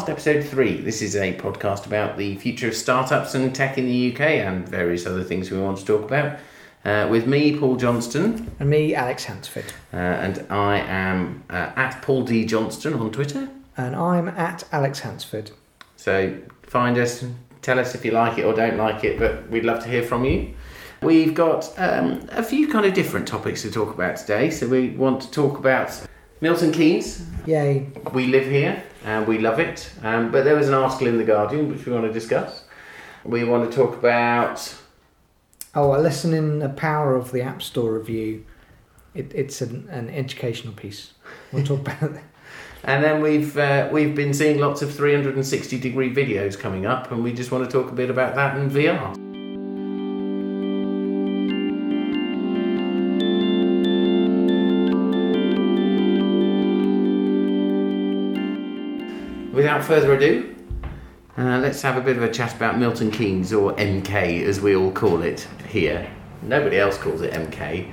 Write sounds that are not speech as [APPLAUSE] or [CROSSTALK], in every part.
Podcast, episode three. This is a podcast about the future of startups and tech in the UK and various other things we want to talk about. Uh, with me, Paul Johnston, And me, Alex Hansford. uh, and I am uh, at Paul D Johnston on Twitter. And I'm at Alex Hansford. So find us, tell us if you like it or don't like it, but we'd love to hear from you. We've got um, a few kind of different topics to talk about today. So we want to talk about Milton Keynes. Yay. We live here and we love it. Um, but there was an article in The Guardian which we want to discuss. We want to talk about. Oh, a lesson in the power of the App Store review. It, it's an, an educational piece. We'll talk about that. [LAUGHS] [LAUGHS] And then we've uh, we've been seeing lots of 360 degree videos coming up, and we just want to talk a bit about that in VR. Without further ado, uh, let's have a bit of a chat about Milton Keynes, or MK as we all call it here. Nobody else calls it MK.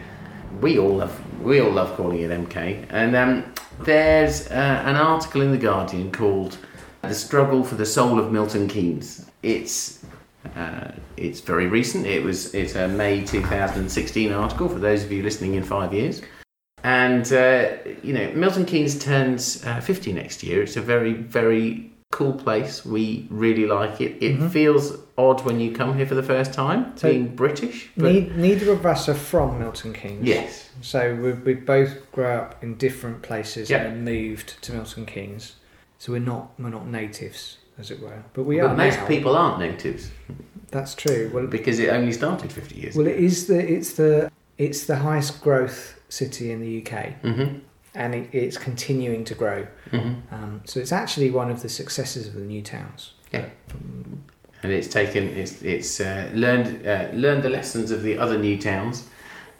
We all love we all love calling it MK. And um, there's uh, an article in the Guardian called "The Struggle for the Soul of Milton Keynes." It's uh, it's very recent. It was it's a May 2016 article for those of you listening in five years. And uh, you know, Milton Keynes turns uh, 50 next year. It's a very very cool place. We really like it. It feels odd when you come here for the first time, So- being British. But Ne- neither of us are from Milton Keynes. yes, So we, we both grew up in different places Yeah. and moved to Milton Keynes. So we're not we're not natives, as it were. But we but are most now. people aren't natives That's true. Well, because it only started 50 years. well, it is the it's the it's the highest growth city in the UK, hmm and it, it's continuing to grow. hmm Um, so it's actually one of the successes of the new towns. Yeah. and it's taken it's it's uh, learned uh, learned the lessons of the other new towns.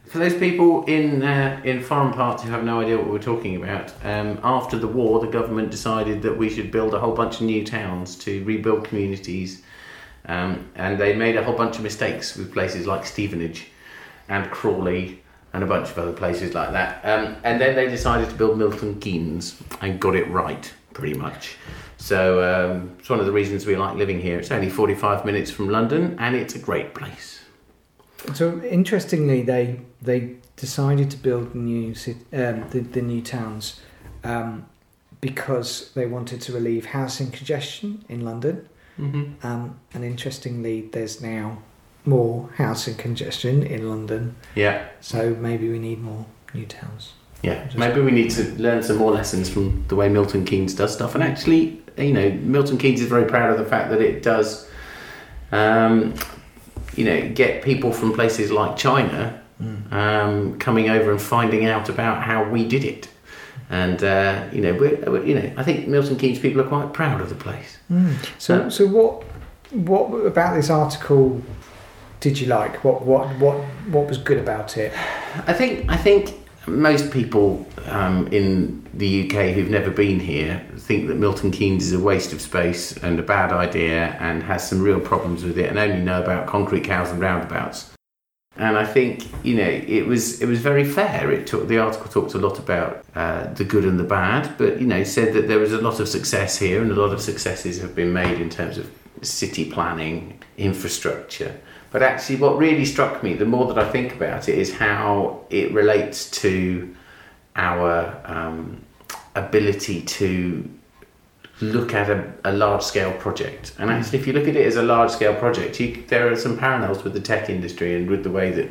For those people in uh, in foreign parts who have no idea what we're talking about, um, after the war, the government decided that we should build a whole bunch of new towns to rebuild communities, um, and they made a whole bunch of mistakes with places like Stevenage and Crawley and a bunch of other places like that. Um, and then they decided to build Milton Keynes and got it right, pretty much. So um, it's one of the reasons we like living here. It's only 45 minutes from London and it's a great place. So interestingly, they they decided to build new um, the the new towns um, because they wanted to relieve housing congestion in London. Mm-hmm. Um, and interestingly, there's now more housing congestion in London. Yeah, So maybe we need more new towns. yeah. Just- Maybe we need to learn some more lessons from the way Milton Keynes does stuff. And actually, you know, Milton Keynes is very proud of the fact that it does, um, you know, get people from places like China um, coming over and finding out about how we did it. And uh, you know, we're, we're- you know, I think Milton Keynes people are quite proud of the place. So Um, so what what about this article did you like? What what what what was good about it? I think I think most people um, in the UK who've never been here think that Milton Keynes is a waste of space and a bad idea and has some real problems with it and only know about concrete cows and roundabouts. And I think you know it was it was very fair. It took the article talked a lot about uh, the good and the bad, but you know said that there was a lot of success here and a lot of successes have been made in terms of city planning, infrastructure. But actually, what really struck me, the more that I think about it, is how it relates to our um, ability to look at a, a large scale project. And actually, if you look at it as a large scale project, you, there are some parallels with the tech industry and with the way that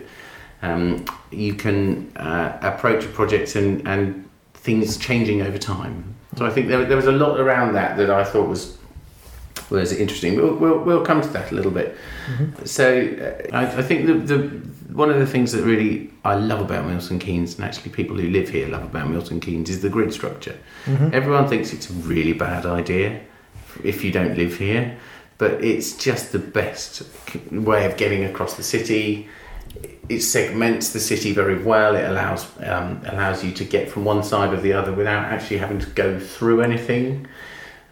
um, you can uh, approach a project and, and things changing over time. So I think there, there was a lot around that that I thought was was interesting. We'll, we'll, we'll come to that a little bit. So uh, I, I think the, the one of the things that really I love about Milton Keynes, and actually people who live here love about Milton Keynes, is the grid structure. Everyone thinks it's a really bad idea if you don't live here, but it's just the best way of getting across the city. It segments the city very well. It allows um, allows you to get from one side or the other without actually having to go through anything.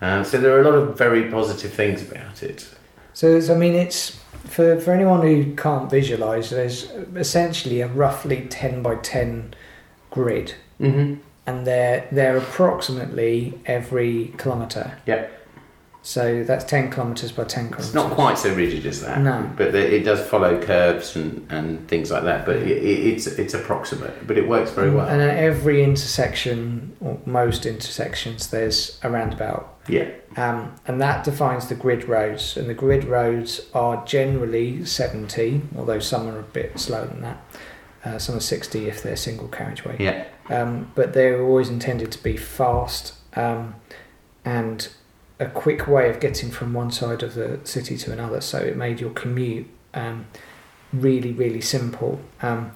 Uh, so there are a lot of very positive things about it. So I mean, it's for for anyone who can't visualize. There's essentially a roughly ten by ten grid, Mm-hmm. and they're they're approximately every kilometre. Yep. So that's ten kilometres by ten kilometres. It's not quite so rigid as that. No. But the, it does follow curves and, and things like that. But it, it, it's it's approximate. But it works very well. And at every intersection, or most intersections, there's a roundabout. Yeah. Um, and that defines the grid roads. And the grid roads are generally 70, although some are a bit slower than that. Uh, some are 60 if they're single carriageway. Yeah. Um, but they're always intended to be fast um, and a quick way of getting from one side of the city to another. So it made your commute um, really, really simple. Um,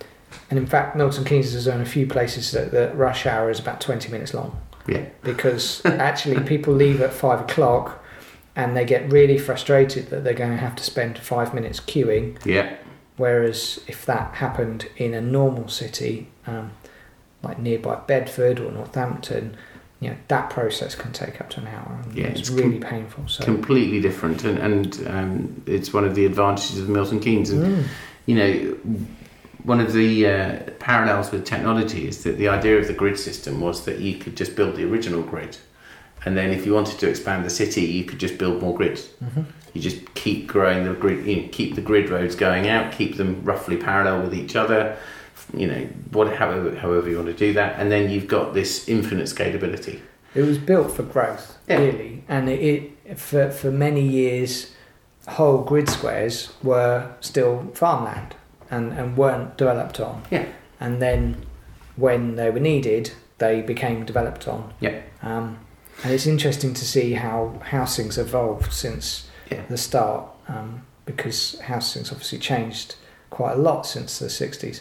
and in fact, Milton Keynes is on a few places that the rush hour is about 20 minutes long Yeah. because actually people leave at five o'clock and they get really frustrated that they're going to have to spend five minutes queuing. Yeah. Whereas if that happened in a normal city, um, like nearby Bedford or Northampton, you know that process can take up to an hour. And Yeah, it's, it's really painful. So Completely different. And, and um, it's one of the advantages of Milton Keynes. And, Mm. you know, one of the uh, parallels with technology is that the idea of the grid system was that you could just build the original grid. And then if you wanted to expand the city, you could just build more grids. Mhm. You just keep growing the grid, you know, keep the grid roads going out, keep them roughly parallel with each other, you know, what, however, however you want to do that. And then you've got this infinite scalability. It was built for growth, Yeah. really, and it, it for for many years, whole grid squares were still farmland and and weren't developed on. Yeah. And then, when they were needed, they became developed on. Yeah. Um, and it's interesting to see how housing's evolved since Yeah. the start, um, because housing's obviously changed quite a lot since the '60s.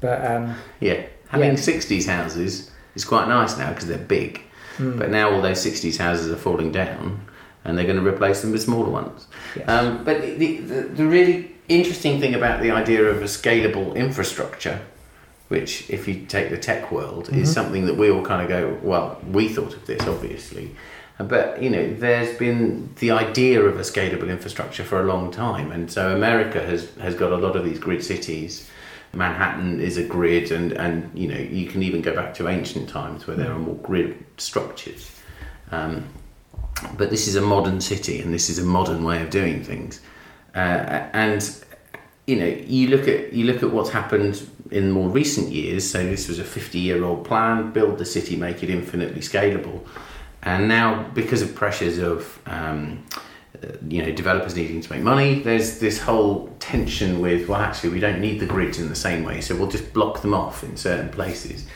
But um, Yeah. Having Yeah. 60s houses is quite nice now because they're big. mm, But now all those 60s houses are falling down and they're going to replace them with smaller ones. yes. Um, but the, the, the really interesting thing about the idea of a scalable infrastructure, which, if you take the tech world, is Mhm. something that we all kind of go, well, we thought of this, obviously. Uh, But, you know, there's been the idea of a scalable infrastructure for a long time. And so America has, has got a lot of these grid cities. Manhattan is a grid, and, and you know, you can even go back to ancient times where there are more grid structures. Um, but this is a modern city and this is a modern way of doing things uh, and you know you look at you look at what's happened in more recent years so this was a 50 year old plan build the city make it infinitely scalable and now because of pressures of um, uh, you know developers needing to make money there's this whole tension with well actually we don't need the grids in the same way so we'll just block them off in certain places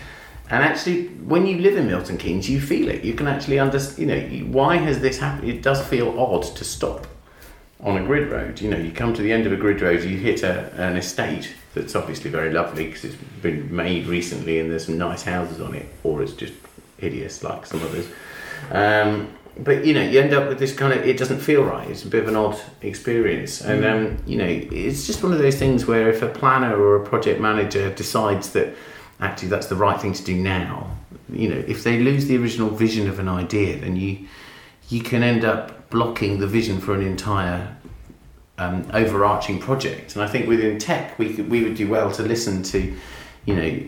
and actually, when you live in Milton Keynes, you feel it. You can actually understand, you know, why has this happened? It does feel odd to stop on a grid road. You know, you come to the end of a grid road, you hit a, an estate that's obviously very lovely because it's been made recently and there's some nice houses on it, or it's just hideous like some others. Um, but you know, you end up with this kind of it doesn't feel right. It's a bit of an odd experience, and um, you know, it's just one of those things where if a planner or a project manager decides that actually that's the right thing to do now, you know, if they lose the original vision of an idea, then you you can end up blocking the vision for an entire um, overarching project. And I think within tech, we could, we would do well to listen to, you know,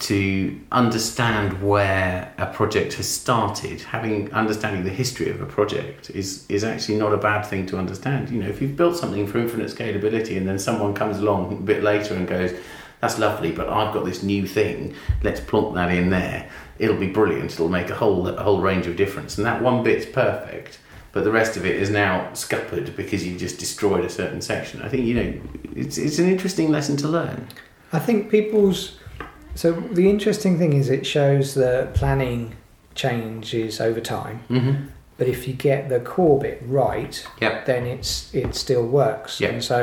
to understand where a project has started. Having understanding the history of a project is is actually not a bad thing to understand. You know, if you've built something for infinite scalability, and then someone comes along a bit later and goes, "That's lovely, but I've got this new thing. Let's plonk that in there. It'll be brilliant. It'll make a whole a whole range of difference." And that one bit's perfect but the rest of it is now scuppered because you've just destroyed a certain section. I think you know it's it's an interesting lesson to learn. I think people's. So the interesting thing is it shows that planning changes over time, Mm-hmm. but if you get the core bit right, Yep. then it's it still works. Yeah. And so,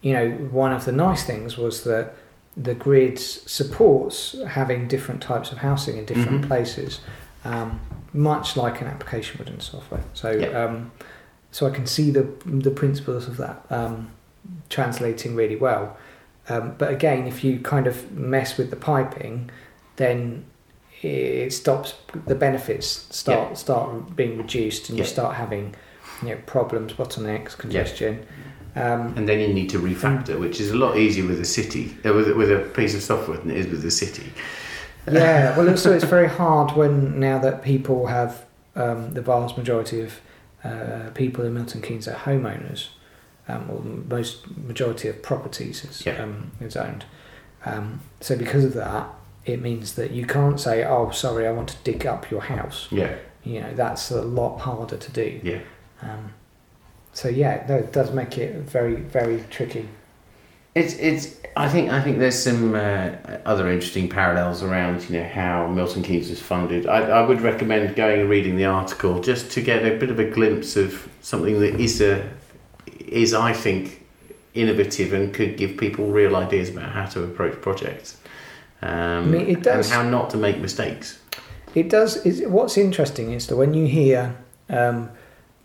you know, one of the nice things was that the grid supports having different types of housing in different Mhm. places, um, much like an application would in software. So, Yeah. um, so I can see the the principles of that um, translating really well. Um, but again, if you kind of mess with the piping, then it stops. The benefits start start being reduced, and you start having you know problems, bottlenecks, congestion. Um, And then you need to refactor, which is a lot easier with a city, uh, with with a piece of software than it is with a city. Yeah, [LAUGHS] well, also it's very hard when now that people have um, the vast majority of uh, people in Milton Keynes are homeowners, um, or most majority of properties is, Yeah. um, is owned. Um, so because of that, it means that you can't say, "Oh, sorry, I want to dig up your house." Yeah, You know, that's a lot harder to do. yeah. Um, so yeah, it does make it very, very tricky. It's it's. I think I think there's some uh, other interesting parallels around you know how Milton Keynes was funded. I, I would recommend going and reading the article just to get a bit of a glimpse of something that is a is I think innovative and could give people real ideas about how to approach projects. Um, mean, it does- and how not to make mistakes. It does. Is what's interesting is that when you hear um,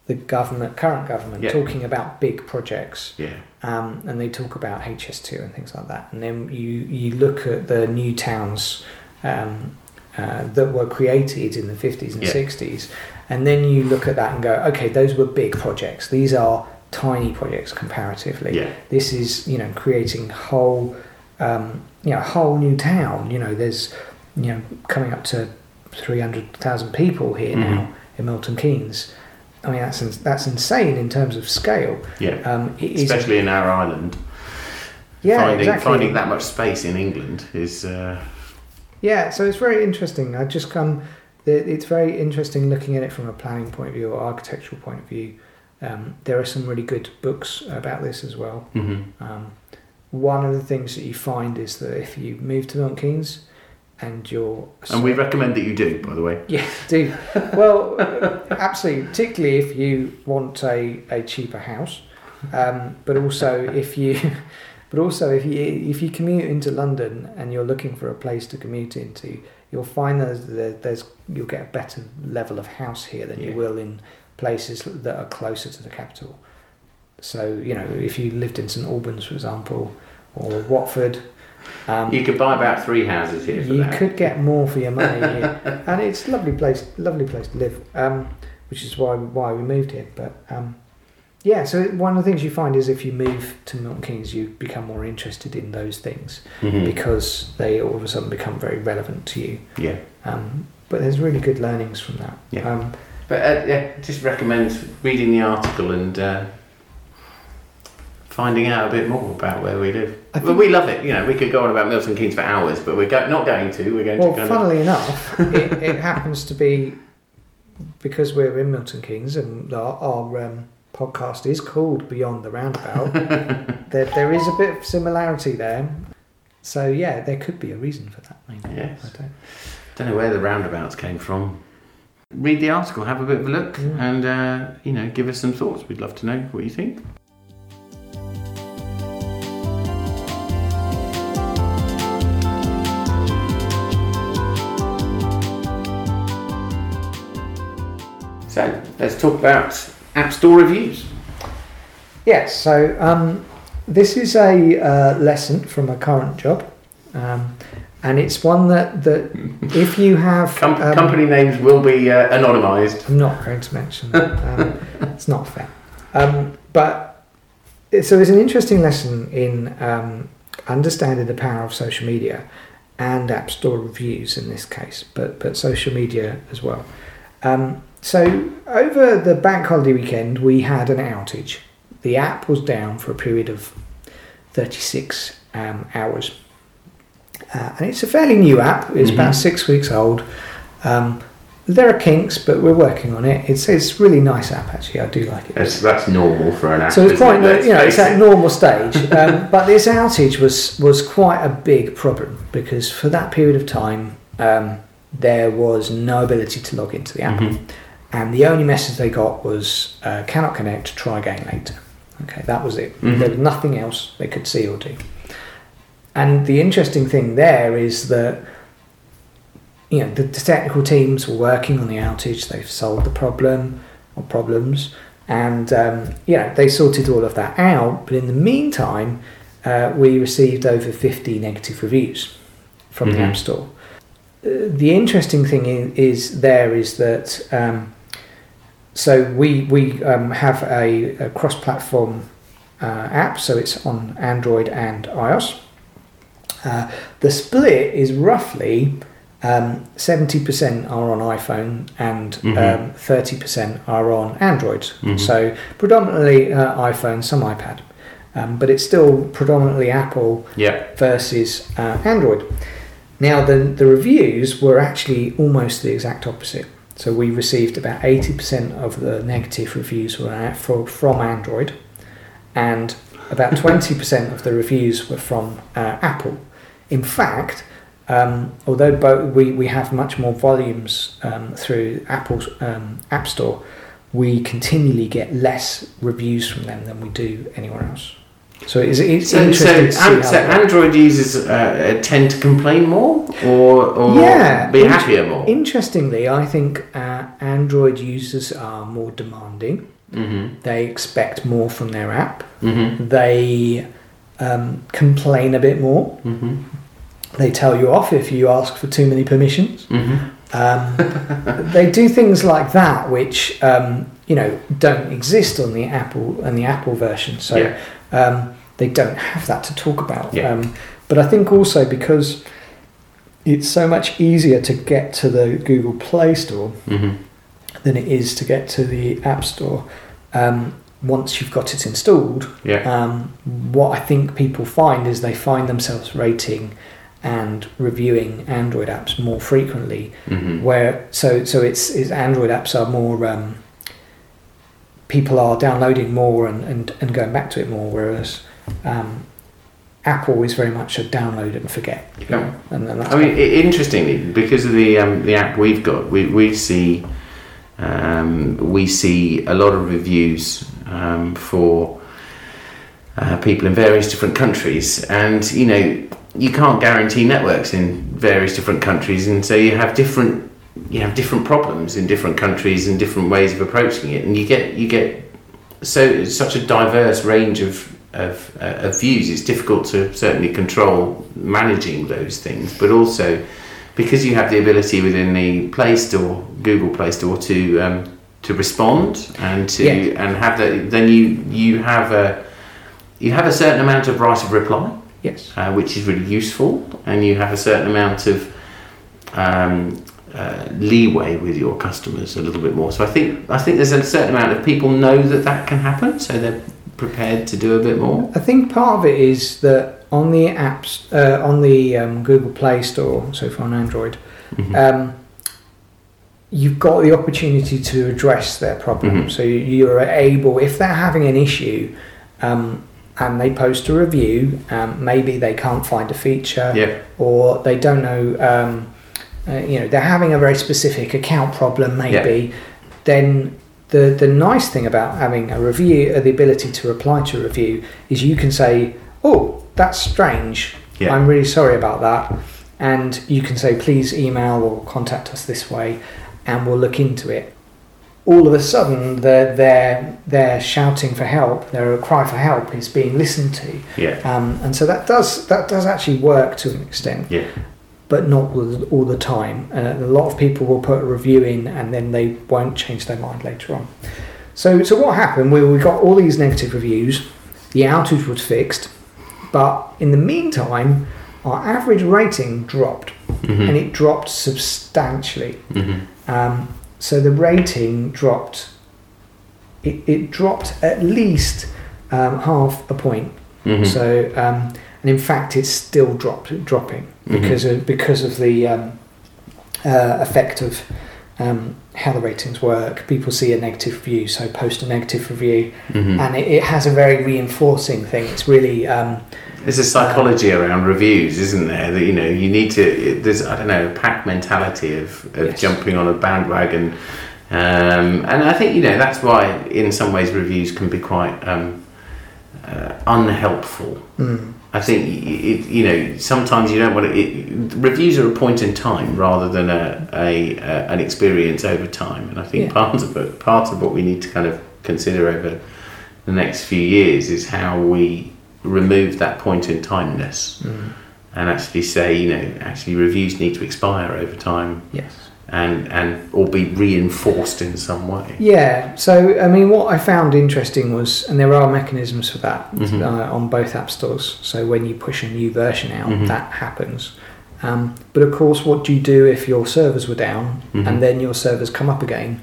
the government, current government, Yeah. talking about big projects, Yeah, um, and they talk about HS2 and things like that, and then you you look at the new towns um, uh, that were created in the 50s and Yeah. 60s, and then you look at that and go, okay, those were big projects. These are tiny projects comparatively. yeah, This is you know creating whole um, you know whole new town. You know, there's you know coming up to three hundred thousand people here Mhm. now in Milton Keynes. I mean that's that's insane in terms of scale. yeah. Um, Especially in our island, yeah, finding exactly. finding that much space in England is uh, Yeah, so it's very interesting. I just come. It's very interesting looking at it from a planning point of view or architectural point of view. Um, there are some really good books about this as well. mhm. Um, one of the things that you find is that if you move to Milton Keynes and you're and we recommend that you do. By the way, yeah do. Well absolutely particularly if you want a, a cheaper house um, but also if you [LAUGHS] but also if you if you commute into London and you're looking for a place to commute into you'll find that there, there's you'll get a better level of house here than you will in places that are closer to the capital. So you know if you lived in St Albans for example or Watford um, you could buy about three houses here for you that. could get more for your money here, [LAUGHS] and it's a lovely place, lovely place to live. Um, which is why why we moved here. But um, yeah, so one of the things you find is if you move to Milton Keynes, you become more interested in those things Mhm. because they all of a sudden become very relevant to you. Yeah. Um, but there's really good learnings from that. Yeah. Um, But uh, yeah, just recommend reading the article and uh, finding out a bit more about where we live. I Well, we love it. You know, we could go on about Milton Keynes for hours, but we're go- not going to. We're going well, to of funnily enough, [LAUGHS] it, it happens to be because we're in Milton Keynes and our, our um, podcast is called Beyond the Roundabout. [LAUGHS] there, there is a bit of similarity there. So yeah, there could be a reason for that. Maybe. Yes. I don't. don't know where the roundabouts came from. Read the article, have a bit of a look, Mm. and uh, you know, give us some thoughts. We'd love to know what you think. So let's talk about App Store reviews. Yes. So um, this is a uh, lesson from a current job, um, and it's one that that [LAUGHS] if you have Com- um, company names will be uh, anonymised. I'm not going to mention that. Um, [LAUGHS] it's not fair. Um, but so there's an interesting lesson in um, understanding the power of social media and App Store reviews in this case, but but social media as well. Um, so over the bank holiday weekend, we had an outage. The app was down for a period of 36 um, hours, uh, and it's a fairly new app. It's Mhm. about six weeks old. Um, there are kinks, but we're working on it. It's it's a really nice app actually. I do like it. That's, that's normal for an app. So it's quite, it? you know, it's face at it. normal stage. [LAUGHS] Um, but this outage was was quite a big problem because for that period of time, um, there was no ability to log into the app, Mhm. And the only message they got was uh, "cannot connect. Try again later." Okay, that was it. Mhm. There was nothing else they could see or do. And the interesting thing there is that you know the, the technical teams were working on the outage. They've solved the problem or problems, and um, you know they sorted all of that out. But in the meantime, uh, we received over fifty negative reviews from the Mhm. App Store. Uh, the interesting thing in, is there is that um, so we we um, have a, a cross-platform uh, app, so it's on Android and iOS. Uh, the split is roughly Um, 70% are on iPhone and Mhm. um, 30% are on Android. Mhm. So predominantly uh, iPhone, some iPad. Um, but it's still predominantly Apple Yeah. versus uh, Android. Now, the, the reviews were actually almost the exact opposite. So we received about 80% of the negative reviews were fro- from Android, and about [LAUGHS] 20% of the reviews were from uh, Apple. In fact, um, although both, we, we have much more volumes um, through Apple's um, App Store, we continually get less reviews from them than we do anywhere else. So it's, it's So, so, interesting see so. Android users uh, tend to complain more or, or Yeah, be happier more? Interestingly, I think uh, Android users are more demanding. mm-hmm. They expect more from their app. Mm-hmm. They um, complain a bit more. Mm-hmm. They tell you off if you ask for too many permissions. Mm-hmm. Um, [LAUGHS] they do things like that, which um, you know don't exist on the Apple and the Apple version. So Yeah. Um, they don't have that to talk about. Yeah. Um, but I think also because it's so much easier to get to the Google Play Store Mm-hmm. than it is to get to the App Store. Um, once you've got it installed, Yeah. um, what I think people find is they find themselves rating and reviewing Android apps more frequently. Mm-hmm. Where so so it's, it's Android apps are more um, people are downloading more and, and, and going back to it more, whereas um, Apple is very much a download and forget. Yeah. know, and I mean, i- interestingly, because of the um, the app we've got, we we see um, we see a lot of reviews um, for uh, people in various different countries, and you know you can't guarantee networks in various different countries, and so you have different you have different problems in different countries and different ways of approaching it, and you get you get so such a diverse range of of, uh, of views. It's difficult to certainly control managing those things, but also because you have the ability within the Play Store, Google Play Store, to um, to respond and to Yes. and have that. Then you you have a you have a certain amount of right of reply, yes. uh, which is really useful, and you have a certain amount of um, uh, leeway with your customers a little bit more. So I think I think there's a certain amount of people know that that can happen, so they're prepared to do a bit more. I think part of it is that on the apps, uh, on the um, Google Play Store, so far on Android, Mhm. um, you've got the opportunity to address their problem. Mhm. So you- you're able, if they're having an issue, um, and they post a review, um, maybe they can't find a feature, yeah, or they don't know, um, uh, you know, they're having a very specific account problem, maybe, then the the nice thing about having a review, uh, the ability to reply to a review, is you can say, "Oh, that's strange. Yeah. I'm really sorry about that," and you can say, "Please email or contact us this way, and we'll look into it." All of a sudden, they're they're, they're shouting for help. Their cry for help is being listened to. yeah, Um, and so that does that does actually work to an extent, yeah, but not all the, time. Uh, a lot of people will put a review in and then they won't change their mind later on. So so what happened? We we got all these negative reviews. The outage was fixed, but in the meantime, our average rating dropped, Mhm. and it dropped substantially. Mhm. Um, so the rating dropped. It, it dropped at least um, half a point. Mhm. So, um, and in fact, it's still dropped, dropping Mhm. because of because of the um, uh, effect of um, how the ratings work. People see a negative review, so post a negative review, Mhm. and it, it has a very reinforcing thing. It's really um, There's a psychology around reviews, isn't there? That you know you need to. There's I don't know a pack mentality of, of Yes. jumping on a bandwagon, um, and I think you know that's why in some ways reviews can be quite um, uh, unhelpful. mm, I think it, you know sometimes you don't want to. It, reviews are a point in time rather than a, a, a an experience over time, and I think Yeah. part of it, part of what we need to kind of consider over the next few years is how we remove that point in timeness mm, and actually say you know actually reviews need to expire over time yes. And and or be reinforced in some way. Yeah, so I mean, what I found interesting was, and there are mechanisms for that Mhm. uh, on both app stores. So when you push a new version out, Mhm. that happens. Um, but of course, what do you do if your servers were down Mhm. and then your servers come up again?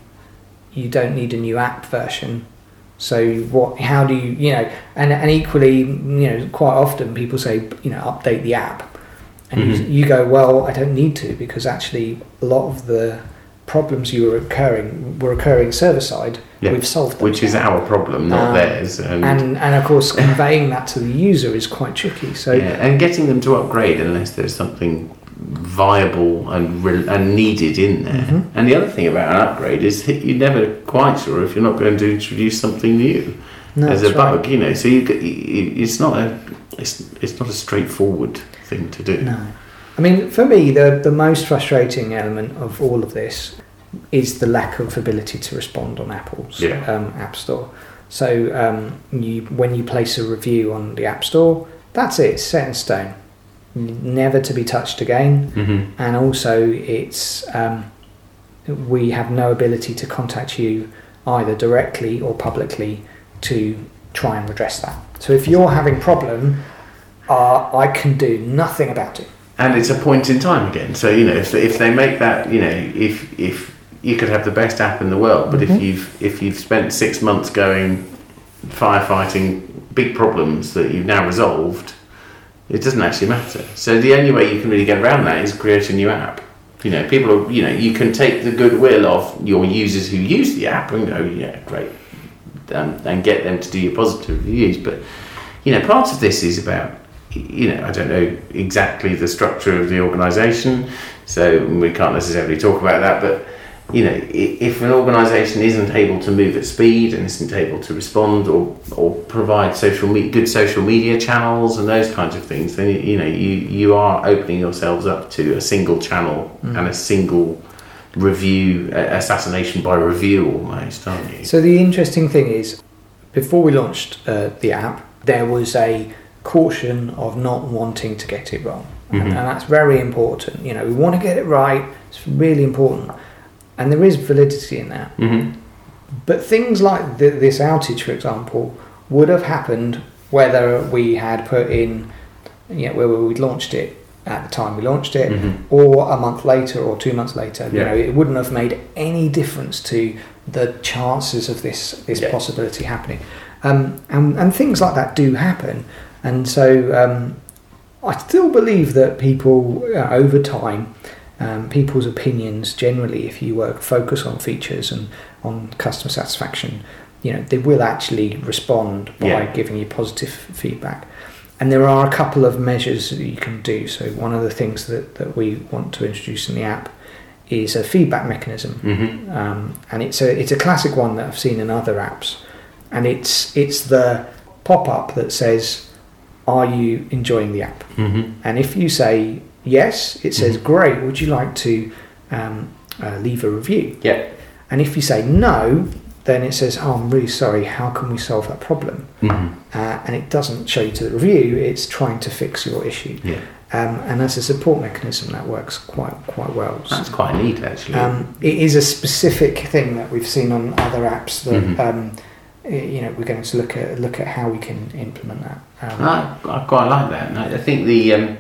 You don't need a new app version. So what? How do you you know? And and equally, you know, quite often people say you know update the app, and you, Mhm. you go well I don't need to because actually a lot of the problems you were occurring were occurring server side. Yeah. We've solved them. Which is our problem, not Um, theirs. And, and and of course conveying that to the user is quite tricky. So yeah, and getting them to upgrade unless there's something viable and re- and needed in there. Mhm. And the other thing about an upgrade is that you're never quite sure if you're not going to introduce something new no, as a that's right. bug. You know, so you, you, it's not a it's, it's not a straightforward thing to do. No. I mean, for me, the, the most frustrating element of all of this is the lack of ability to respond on Apple's Yeah. um, App Store. So um, you, when you place a review on the App Store, that's it, set in stone, never to be touched again. hmm And also, it's um, we have no ability to contact you either directly or publicly to try and redress that. So if you're having problem, uh, I can do nothing about it. and it's a point in time again. So you know, if, if they make that, you know, if if you could have the best app in the world, but Mhm. if you've if you've spent six months going firefighting big problems that you've now resolved, it doesn't actually matter. So the only way you can really get around that is create a new app. You know, people are, you know, you can take the goodwill of your users who use the app and go, yeah, great, um, and get them to do your positive reviews. But you know, part of this is about you know, I don't know exactly the structure of the organisation, so we can't necessarily talk about that. But you know, if an organisation isn't able to move at speed and isn't able to respond or or provide social me- good social media channels and those kinds of things, then you know you you are opening yourselves up to a single channel and a single review assassination by review almost, aren't you? So the interesting thing is, before we launched uh, the app, there was a caution of not wanting to get it wrong, Mhm. and, and that's very important. You know, we want to get it right. It's really important, and there is validity in that. hmm But things like th- this outage, for example, would have happened whether we had put in, you know, whether we'd launched it at the time we launched it, hmm or a month later or two months later. You know, it wouldn't have made any difference to the chances of this this Yeah. possibility happening. Um, and and things like that do happen, and so um, I still believe that people uh, over time. Um, people's opinions generally, if you work focus on features and on customer satisfaction, you know they will actually respond by Yeah. giving you positive feedback. And there are a couple of measures that you can do. So one of the things that, that we want to introduce in the app is a feedback mechanism, hmm um, and it's a it's a classic one that I've seen in other apps, and it's it's the pop up that says, "Are you enjoying the app?" hmm And if you say yes, it says, Mhm. "Great, would you like to um, uh, leave a review?" Yeah. And if you say no, then it says, "Oh, I'm really sorry. How can we solve that problem?" hmm Uh, and it doesn't show you to the review; it's trying to fix your issue. Yeah. Um, and as a support mechanism, that works quite quite well. That's quite neat, actually. Um, it is a specific thing that we've seen on other apps that Mhm. um, you know we're going to look at look at how we can implement that. Um, I, I quite like that. And I I think the um,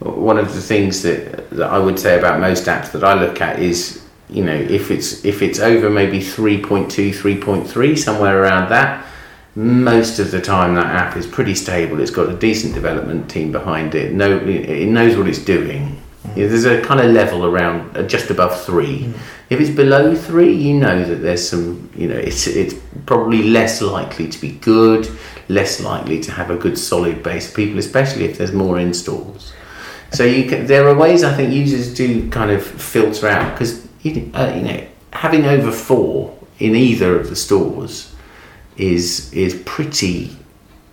one of the things that, that I would say about most apps that I look at is you know if it's if it's over maybe 3.2 3.3 somewhere around that most of the time that app is pretty stable it's got a decent development team behind it no it knows what it's doing Yeah, there's a kind of level around uh, just above 3 if it's below three, you know that there's some, you know, it's it's probably less likely to be good, less likely to have a good solid base of people, especially if there's more installs. So you can, there are ways I think users do kind of filter out because you, uh, you know having over four in either of the stores is is pretty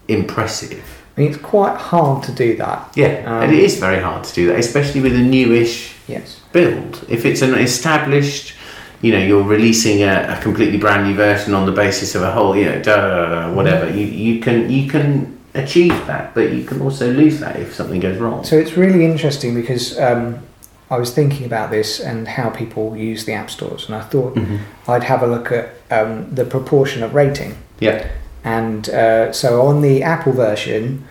impressive. It's quite hard to do that. Yeah, Um, and it is very hard to do that, especially with a newish Yes. build. If it's an established, you know, you're releasing a, a completely brand new version on the basis of a whole, you know, da, whatever. You you can you can achieve that, but you can also lose that if something goes wrong. So it's really interesting because um, I was thinking about this and how people use the app stores, and I thought Mhm. I'd have a look at um, the proportion of rating. Yeah. And uh, so on the Apple version,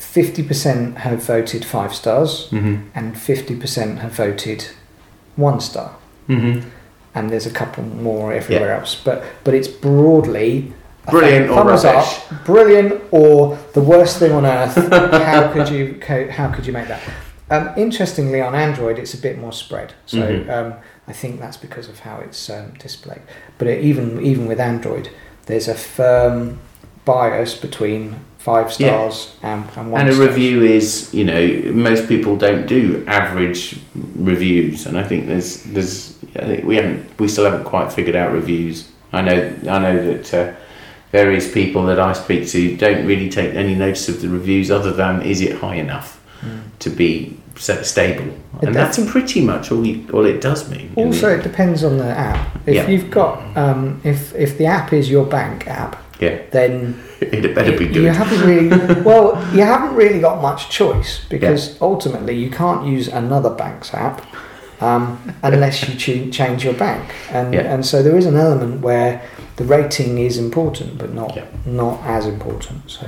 fifty percent have voted five stars, Mm-hmm. and fifty percent have voted one star. Mm-hmm. And there's a couple more everywhere else, but but it's broadly Brilliant or rubbish. up, brilliant or the worst thing on earth. [LAUGHS] how could you how could you make that? Um, interestingly, on Android, it's a bit more spread. So Mhm. um, I think that's because of how it's um, displayed. But it, even even with Android, there's a firm bias between five stars and, and one And a star. review is, you know, most people don't do average reviews, and I think there's there's I think we haven't we still haven't quite figured out reviews. I know I know that uh, various people that I speak to don't really take any notice of the reviews, other than is it high enough Mm. to be stable, It and that's pretty much all you, all it does mean. Also, it depends on the app. If Yeah. you've got, um, if if the app is your bank app, yeah, then [LAUGHS] it better be good. you haven't really [LAUGHS] well, you haven't really got much choice because ultimately you can't use another bank's app um, unless you [LAUGHS] ch- change your bank, and Yeah. and so there is an element where the rating is important, but not Yeah. not as important. So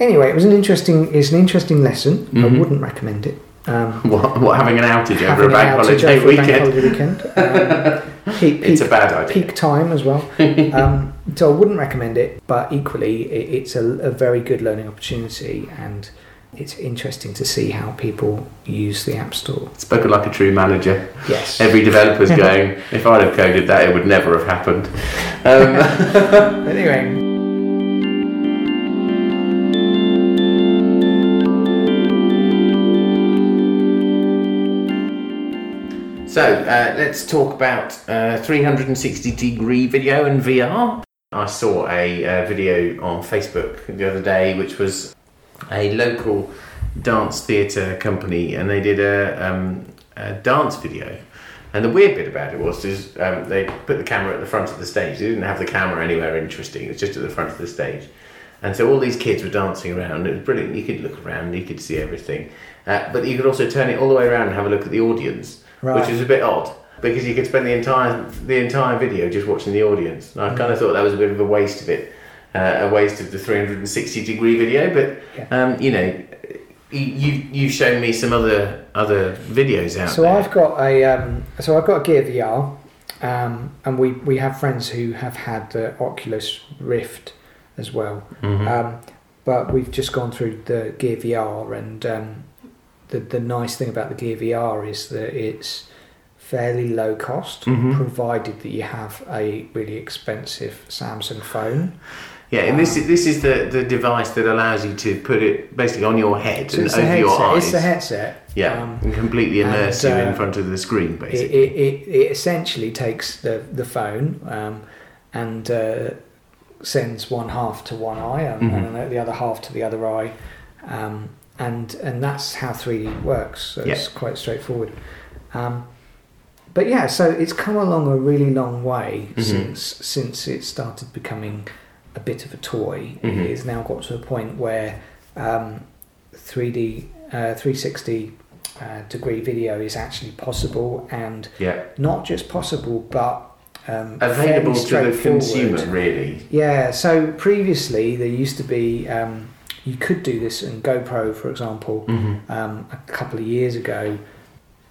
anyway, it was an interesting it's an interesting lesson. I Mhm. wouldn't recommend it. Um, what, what having an outage over a bank holiday a bank weekend? holiday weekend. Um, peak, It's a bad idea. peak time as well. [LAUGHS] Um, so I wouldn't recommend it, but equally, it, it's a, a very good learning opportunity, and it's interesting to see how people use the App Store. Spoken like a true manager. Yes. Every developer's [LAUGHS] going, if I'd have coded that, it would never have happened. [LAUGHS] Um, anyway, so uh, let's talk about uh, 360 degree video and VR. I saw a uh, video on Facebook the other day, which was a local dance theatre company, and they did a, um, a dance video. And the weird bit about it was, is um, they put the camera at the front of the stage. They didn't have the camera anywhere interesting. It was just at the front of the stage. And so all these kids were dancing around. It was brilliant. You could look around, you could see everything. Uh, but you could also turn it all the way around and have a look at the audience, Right. which was a bit odd because you could spend the entire the entire video just watching the audience. And I kind of thought that was a bit of a waste of it, uh, a waste of the 360 degree video. But Yeah. um, you know, you you you've shown me some other other videos out so there. I've got a um, so I've got a Gear VR, um, and we we have friends who have had the Oculus Rift as well. Mhm. Um, but we've just gone through the Gear VR, and um, the the nice thing about the Gear VR is that it's fairly low cost, Mhm. provided that you have a really expensive Samsung phone. Yeah, and this is this is the, the device that allows you to put it basically on your head So and over your headset. eyes. It's the headset. yeah, Um, and completely and, immerse you in uh, front of the screen, basically. it, it, it essentially takes the the phone um, and uh, sends one half to one eye and, Mhm. and the other half to the other eye, um, and and that's how 3D works. So It's quite straightforward. Um, but yeah, so it's come along a really long way Mhm. since since it started becoming a bit of a toy. Mhm. It has now got to a point where um, 3D uh, 360 uh, degree video is actually possible and yeah, not just possible but um, available to the consumer, really. Yeah, so previously there used to be um, you could do this in GoPro, for example, Mm-hmm. um, a couple of years ago.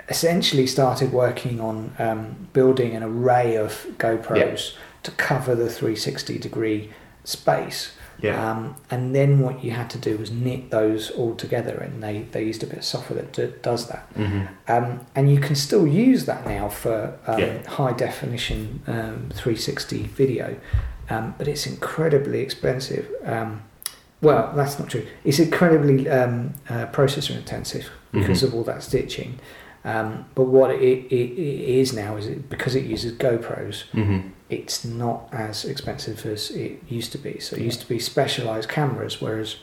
Essentially, started working on um, building an array of GoPros to cover the 360 degree space. Yeah, Um, and then what you had to do was knit those all together, and they, they used a bit of software that d- does that. mm-hmm. Um, and you can still use that now for um, Yeah. high definition um, 360 video, um, but it's incredibly expensive. Well, that's not true. It's incredibly um, uh, processor intensive because Mhm. of all that stitching. Um, but what it, it, it is now is it, because it uses GoPros, Mm-hmm. it's not as expensive as it used to be. So it used to be specialized cameras, whereas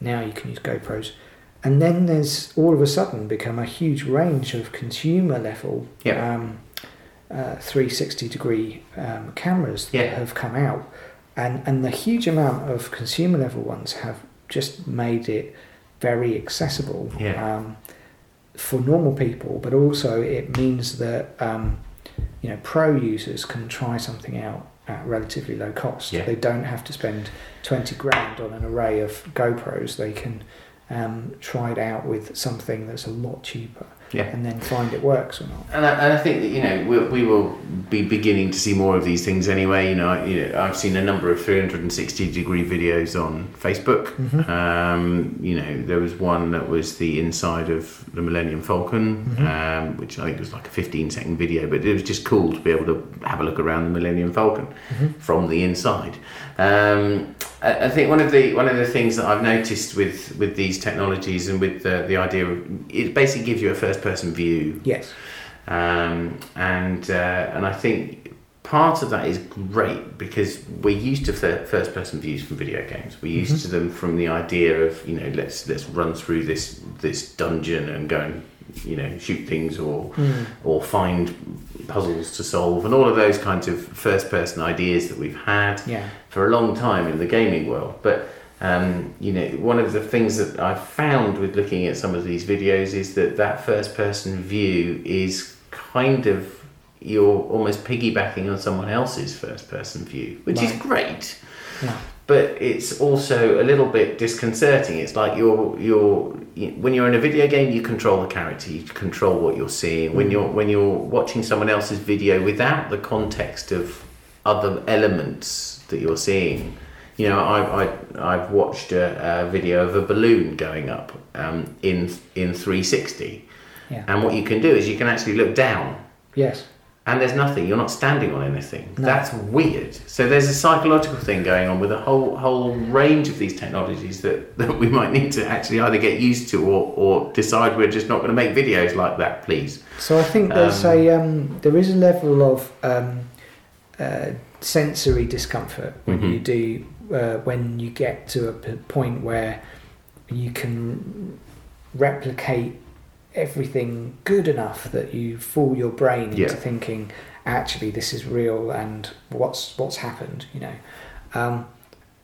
now you can use GoPros. And then there's all of a sudden become a huge range of consumer level Yeah. um, uh, 360 degree um, cameras that Yeah. have come out. And, and the huge amount of consumer level ones have just made it very accessible Yeah. um, for normal people, but also it means that um, you know pro users can try something out at relatively low cost. Yeah. They don't have to spend twenty grand on an array of GoPros. They can um, try it out with something that's a lot cheaper, Yeah. and then find it works or not. And I, and I think that you know we, we will be beginning to see more of these things anyway. You know, I, you know I've seen a number of 360 degree videos on Facebook. Mhm. Um, you know, there was one that was the inside of the Millennium Falcon, Mhm. um, which I think was like a 15 second video, but it was just cool to be able to have a look around the Millennium Falcon Mhm. from the inside. Um, I, I think one of the one of the things that I've noticed with with these technologies and with the, the idea of it basically gives you a first person view Yes. um, and uh, and I think part of that is great because we're used to fir- first person views from video games. We're used Mhm. to them from the idea of you know let's let's run through this this dungeon and go and you know shoot things or Mm. or find puzzles to solve and all of those kinds of first person ideas that we've had Yeah. for a long time in the gaming world. But um, you know, one of the things that I've found with looking at some of these videos is that that first person view is kind of you're almost piggybacking on someone else's first person view, which is great. Yeah. But it's also a little bit disconcerting. It's like you're you're you- when you're in a video game, you control the character, you control what you're seeing. When Mm. you're when you're watching someone else's video without the context of other elements that you're seeing, you know, I, I I've watched a, a video of a balloon going up um, in in 360, Yeah. and what you can do is you can actually look down Yes. And there's nothing. You're not standing on anything. No. That's weird. So there's a psychological thing going on with a whole whole range of these technologies that, [LAUGHS] that we might need to actually either get used to or, or decide we're just not going to make videos like that, please. So I think there's Um, a um, there is a level of um, uh, sensory discomfort when Mhm. you do uh, when you get to a point where you can replicate everything good enough that you fool your brain into Yeah. thinking actually this is real and what's what's happened you know um,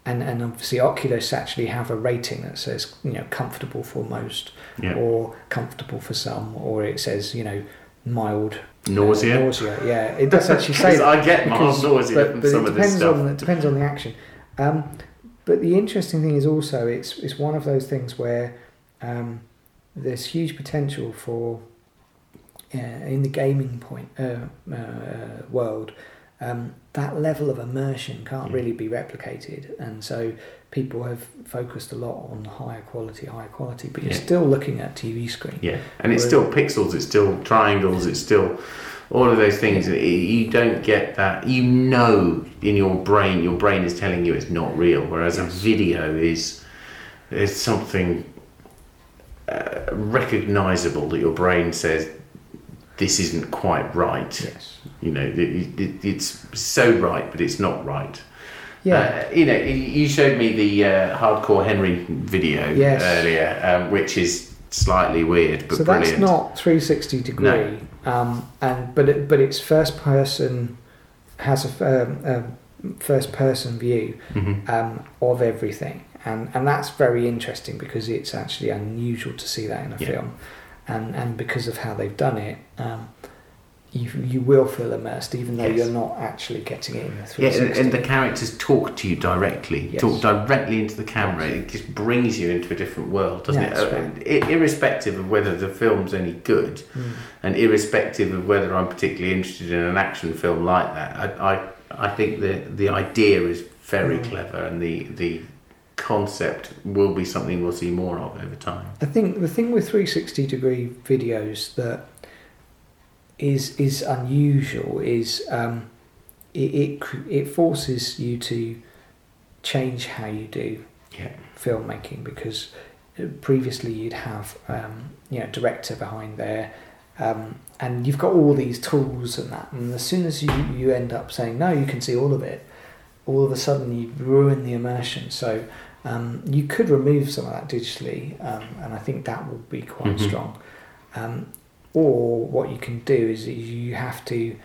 and and obviously Oculus actually have a rating that says you know comfortable for most Yeah. or comfortable for some, or it says you know mild uh, Nausea. nausea, yeah, it does [LAUGHS] actually say. That I get mild nausea but, from but some it of this depends stuff. on it depends on the action. Um, but the interesting thing is also it's it's one of those things where um, there's huge potential for uh, in the gaming point uh, uh, world. Um, that level of immersion can't Mm. really be replicated, and so people have focused a lot on the higher quality, higher quality. But you're Yeah. still looking at TV screen. Yeah, and it's still pixels, it's still triangles, it's still all of those things. It- You don't get that. You know, in your brain, your brain is telling you it's not real. Whereas a video is is something uh, recognizable that your brain says this isn't quite right. Yes. You know, it, it, it's so right, but it's not right. Yeah. Uh, you know, you showed me the uh, hardcore Henry video Yes. earlier, um, which is slightly weird but so brilliant. that's not 360 degree, um, and but it, but it's first person has a, um, a first person view Mhm. um, of everything, and and that's very interesting because it's actually unusual to see that in a Yeah. film, and and because of how they've done it. Um, you, you will feel immersed even though Yes. you're not actually getting it in the Yeah, 360. and, and the characters talk to you directly, Yes. talk directly into the camera. It just brings you into a different world, doesn't it? Uh, right. Irrespective of whether the film's any good, Mm. and irrespective of whether I'm particularly interested in an action film like that, I, I, I think the the idea is very Mm. clever, and the the concept will be something we'll see more of over time. I think the thing with 360 degree videos that is is unusual is um, it, it it forces you to change how you do Yeah. filmmaking because uh, previously you'd have um, you know director behind there um, and you've got all these tools and that and as soon as you, you end up saying no you can see all of it all of a sudden you ruin the immersion so um, you could remove some of that digitally um, and I think that would be quite Mhm. strong um, or what you can do is you have to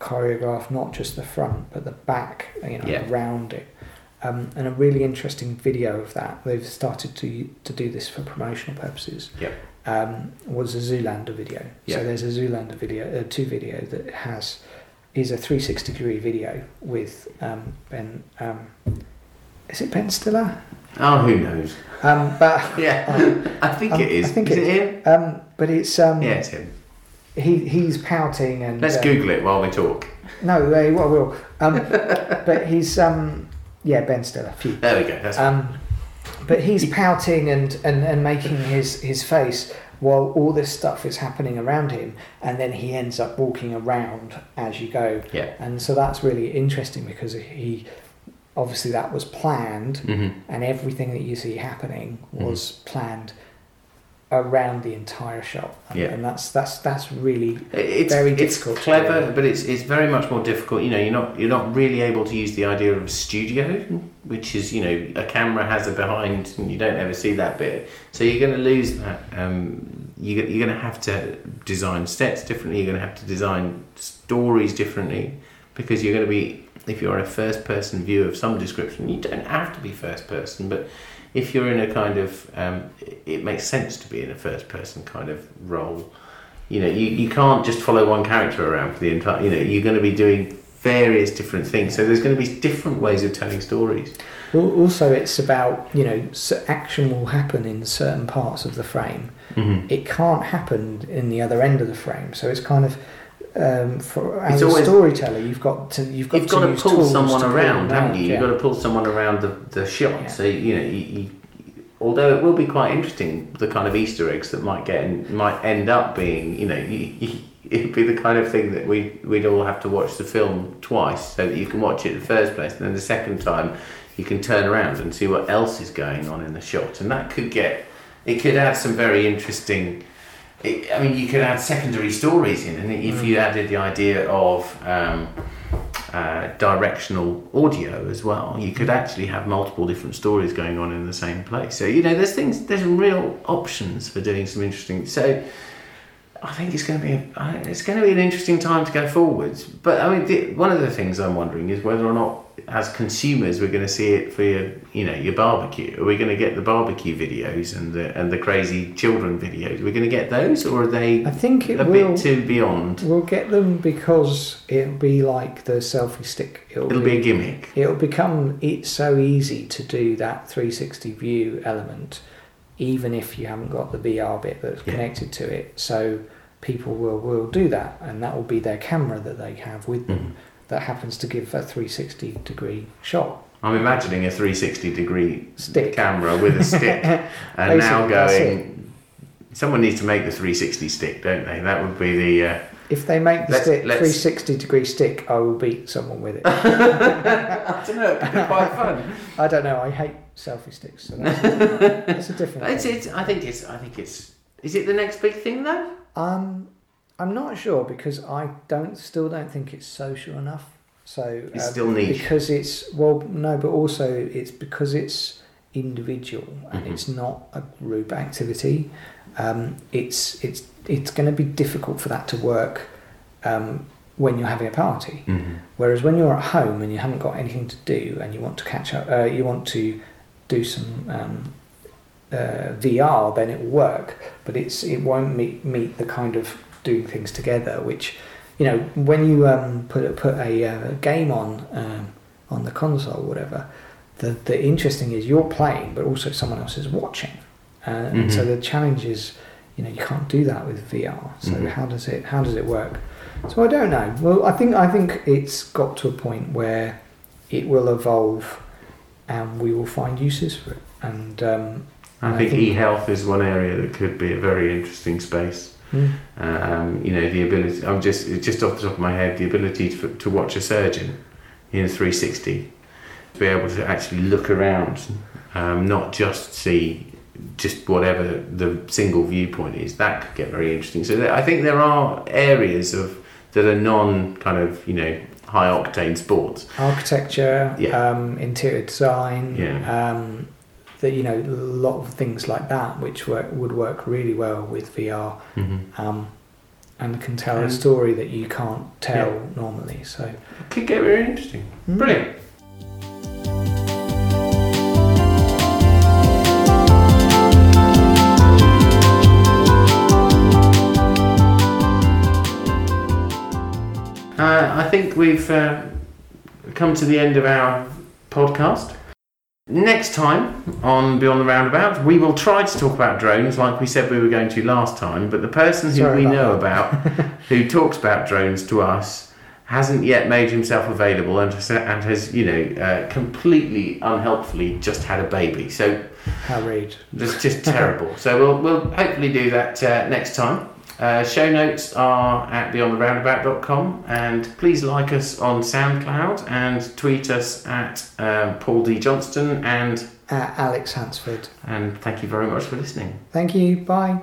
choreograph not just the front but the back you know Yeah. around it um, and a really interesting video of that. They've started to to do this for promotional purposes. Yep. Um, was a Zoolander video. Yeah. So there's a Zoolander video, uh, two video that has is a 360 degree video with um, Ben. Um, is it Ben Stiller? Oh, who knows? Um, but [LAUGHS] Yeah, I think Um, it is. I think is it it him? um, but it's um, Yeah, it's him. he he's pouting and Let's uh, Google it while we talk. No, they well, will. Um, [LAUGHS] but he's um, yeah, Ben Stiller. Phew. There we go. That's Um, but he's pouting and, and, and making his, his face while all this stuff is happening around him, and then he ends up walking around as you go. yeah. And so that's really interesting because he obviously that was planned, hmm and everything that you see happening was planned around the entire shot. And, Yeah. and that's that's that's really It's Very it's difficult to clever, do. but it's it's very much more difficult. You know, you're not you're not really able to use the idea of a studio, which is you know a camera has a behind, and you don't ever see that bit. So you're going to lose that. Um, you you're going to have to design sets differently. You're going to have to design stories differently because you're going to be if you're in a first person view of some description. You don't have to be first person, but if you're in a kind of um, it- it makes sense to be in a first person kind of role you know you, you can't just follow one character around for the entire you know you're going to be doing various different things so there's going to be different ways of telling stories also it's about you know action will happen in certain parts of the frame mm-hmm. it can't happen in the other end of the frame. So it's kind of um, for as a storyteller, you've got to you've got you've to got to pull someone to around haven't you? You've got to pull someone around the, the shot. Yeah. so you know you, you, although it will be quite interesting the kind of easter eggs that might get in, might end up being you know you, [LAUGHS] it'd be the kind of thing that we we'd all have to watch the film twice so that you can watch it the first place and then the second time you can turn around and see what else is going on in the shot. And that could get it could add some very interesting it, I mean, you could add secondary stories in, and if you added the idea of um, uh, directional audio as well, you could actually have multiple different stories going on in the same place. So you know, there's things, there's real options for doing some interesting. So I think it's going to be, a, it's going to be an interesting time to go forwards. But I mean, the, one of the things I'm wondering is whether or not, as consumers, we're going to see it for your, you know, your barbecue. Are we going to get the barbecue videos and the and the crazy children videos? We're going to get those, or are they I think it a will. bit too beyond? We'll get them because it'll be like the selfie stick. It'll, It'll be a gimmick. It'll become it's so easy to do that 360 view element, even if you haven't got the VR bit that's Yeah. connected to it. So people will will do that, and that will be their camera that they have with them Mhm. That happens to give a 360 degree shot. I'm imagining a 360 degree Stick. camera with a stick, [LAUGHS] and now going. Someone needs to make the 360 stick, don't they? That would be the. Uh, If they make the Let's- stick let's- 360 degree stick, I will beat someone with it. [LAUGHS] [LAUGHS] I don't know. It could be quite fun. I don't know. I hate selfie sticks. So that's, a, that's a different. It's, thing. it's, I think it's. I think it's. Is it the next big thing though? Um, I'm not sure because I don't still don't think it's social enough. So It's uh, still niche. because it's well no, but also it's because it's individual and Mhm. it's not a group activity. Um, it's it's it's going to be difficult for that to work um, when you're having a party. Mm-hmm. Whereas when you're at home and you haven't got anything to do and you want to catch up, uh, you want to do some um, uh, VR, then it will work. But it's it won't meet meet the kind of doing things together, which you know when you um, put put a uh, game on um, on the console, or whatever. The the interesting is you're playing, but also someone else is watching, uh, and so Mhm. the challenge is. You know, you can't do that with VR. So Mhm. how does it how does it work? So I don't know. Well, I think I think it's got to a point where it will evolve, and we will find uses for it. And um, I I think think- e-health is one area that could be a very interesting space. Um, you know, the ability. I'm just just off the top of my head, the ability to, to watch a surgeon in 360, to be able to actually look around, um, not just see just whatever the single viewpoint is. That could get very interesting. So there, I think there are areas of that are non kind of you know high octane sports. architecture, Yeah. um, interior design, Yeah. um, that you know, a lot of things like that, which work, would work really well with VR, Mm-hmm. um, and can tell a story that you can't tell normally. So it Could get very interesting. Mm. Brilliant. Uh, I think we've uh, come to the end of our podcast. Next time on Beyond the Roundabout, we will try to talk about drones like we said we were going to last time, but the person who Sorry we about know about [LAUGHS] who talks about drones to us hasn't yet made himself available and has, and has you know, uh, completely unhelpfully just had a baby. So How rude. it's just terrible. So we'll, we'll hopefully do that uh, next time. Uh, show notes are at beyondtheroundabout.com and please like us on SoundCloud and tweet us at uh, Paul D. Johnston and Uh, Alex Hansford. and thank you very much for listening. Thank you. Bye.